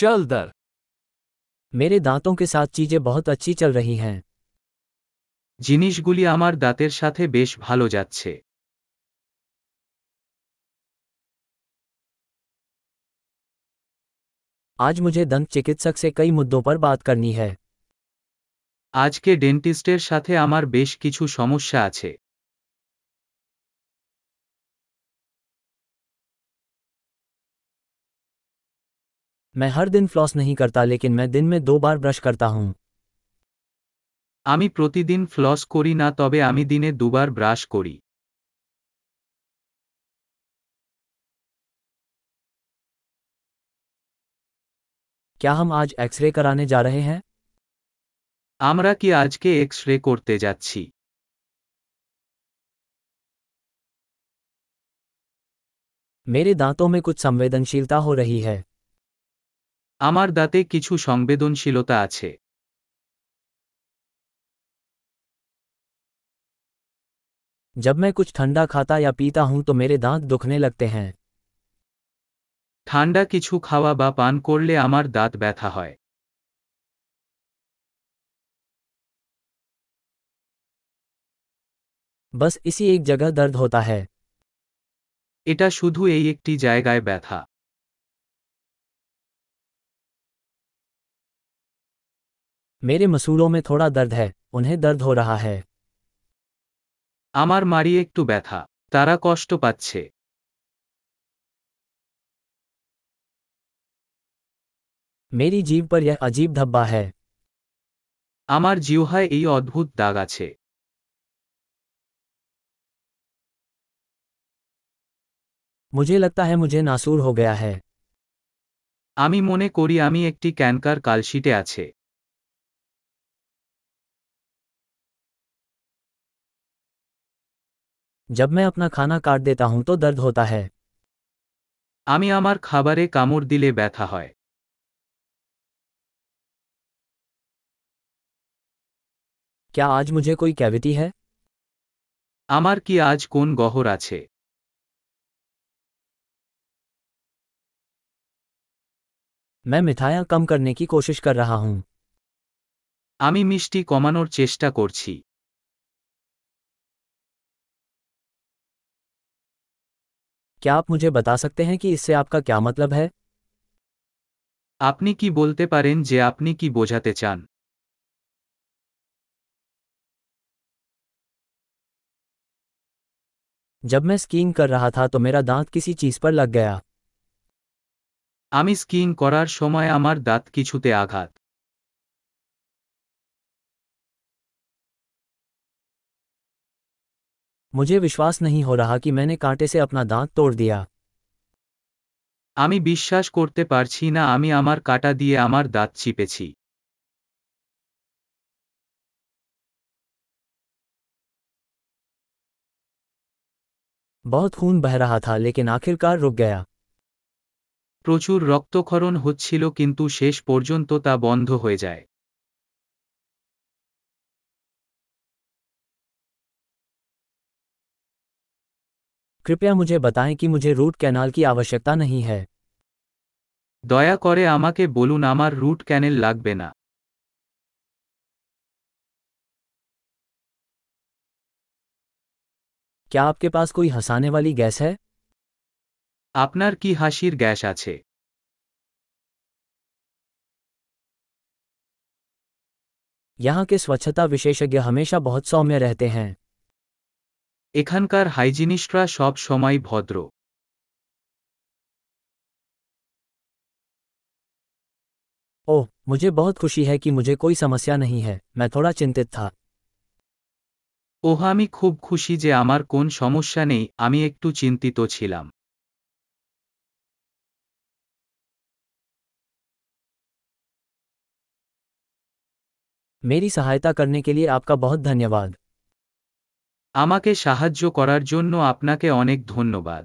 चल दर मेरे दांतों के साथ चीजें बहुत अच्छी चल रही हैं জিনিসগুলি আমার দাঁতের সাথে বেশ ভালো যাচ্ছে आज मुझे दंत चिकित्सक से कई मुद्दों पर बात करनी है আজকে ডেন্টিস্টের সাথে আমার বেশ কিছু সমস্যা আছে मैं हर दिन फ्लॉस नहीं करता लेकिन मैं दिन में दो बार ब्रश करता हूं আমি প্রতিদিন ফ্লস করি না তবে আমি দিনে দুবার ব্রাশ করি क्या हम आज एक्सरे कराने जा रहे हैं আমরা কি আজকে এক্স রে করতে যাচ্ছি मेरे दांतों में कुछ संवेदनशीलता हो रही है আমার দাঁতে কিছু সংবেদনশীলতা আছে जब मैं कुछ ठंडा खाता या पीता हूं तो मेरे दांत दुखने लगते हैं ঠান্ডা কিছু খাওয়া বা পান করলে আমার দাঁত ব্যথা হয় बस इसी एक जगह दर्द होता है এটা শুধু এই একটি জায়গায় ব্যথা मेरे मसूड़ों में थोड़ा दर्द है उन्हें दर्द हो रहा है আমার মারি একটু ব্যথা তারা কষ্ট পাচ্ছে मेरी जीभ पर यह अजीब धब्बा है আমার জিহ্বায় এই অদ্ভুত দাগ আছে मुझे लगता है मुझे नासूर हो गया है আমি মনে করি আমি একটি ক্যানকার কালশিটে আছে जब मैं अपना खाना काट देता हूं तो दर्द होता है আমি আমার খাবারে কামড় দিলে ব্যথা হয় क्या आज मुझे कोई कैविटी है আমার কি আজ কোন গহর আছে मैं मिठाइयाँ कम करने की कोशिश कर रहा हूँ আমি মিষ্টি কমানোর চেষ্টা করছি क्या आप मुझे बता सकते हैं कि इससे आपका क्या मतलब है আপনি কি বলতে পারেন যে আপনি কি বোঝাতে চান जब मैं स्कीइंग कर रहा था तो मेरा दांत किसी चीज पर लग गया আমি স্কিইং করার সময় আমার দাঁত কিছুতে আঘাত मुझे विश्वास नहीं हो रहा कि मैंने कांटे से अपना दांत तोड़ दिया আমি বিশ্বাস করতে পারছি না আমি আমার কাটা দিয়ে আমার দাঁত চিপেছি बहुत खून बह रहा था लेकिन आखिरकार रुक गया প্রচুর রক্তক্ষরণ হচ্ছিল কিন্তু শেষ পর্যন্ত তা বন্ধ হয়ে যায় कृपया मुझे बताएं कि मुझे रूट कैनाल की आवश्यकता नहीं है দয়া করে আমাকে বলুন আমার রুট ক্যানেল লাগবে না क्या आपके पास कोई हंसाने वाली गैस है আপনার কি হাসির গ্যাস আছে यहाँ के स्वच्छता विशेषज्ञ हमेशा बहुत सौम्य रहते हैं এখানকার হাইজিনিস্টরা সব সময় ভদ্র ओह मुझे बहुत खुशी है कि मुझे कोई समस्या नहीं है मैं थोड़ा चिंतित था ওহ আমি খুব খুশি যে আমার কোন সমস্যা নেই আমি একটু চিন্তিত ছিলাম मेरी सहायता करने के लिए आपका बहुत धन्यवाद আমাকে সাহায্য করার জন্য আপনাকে অনেক ধন্যবাদ।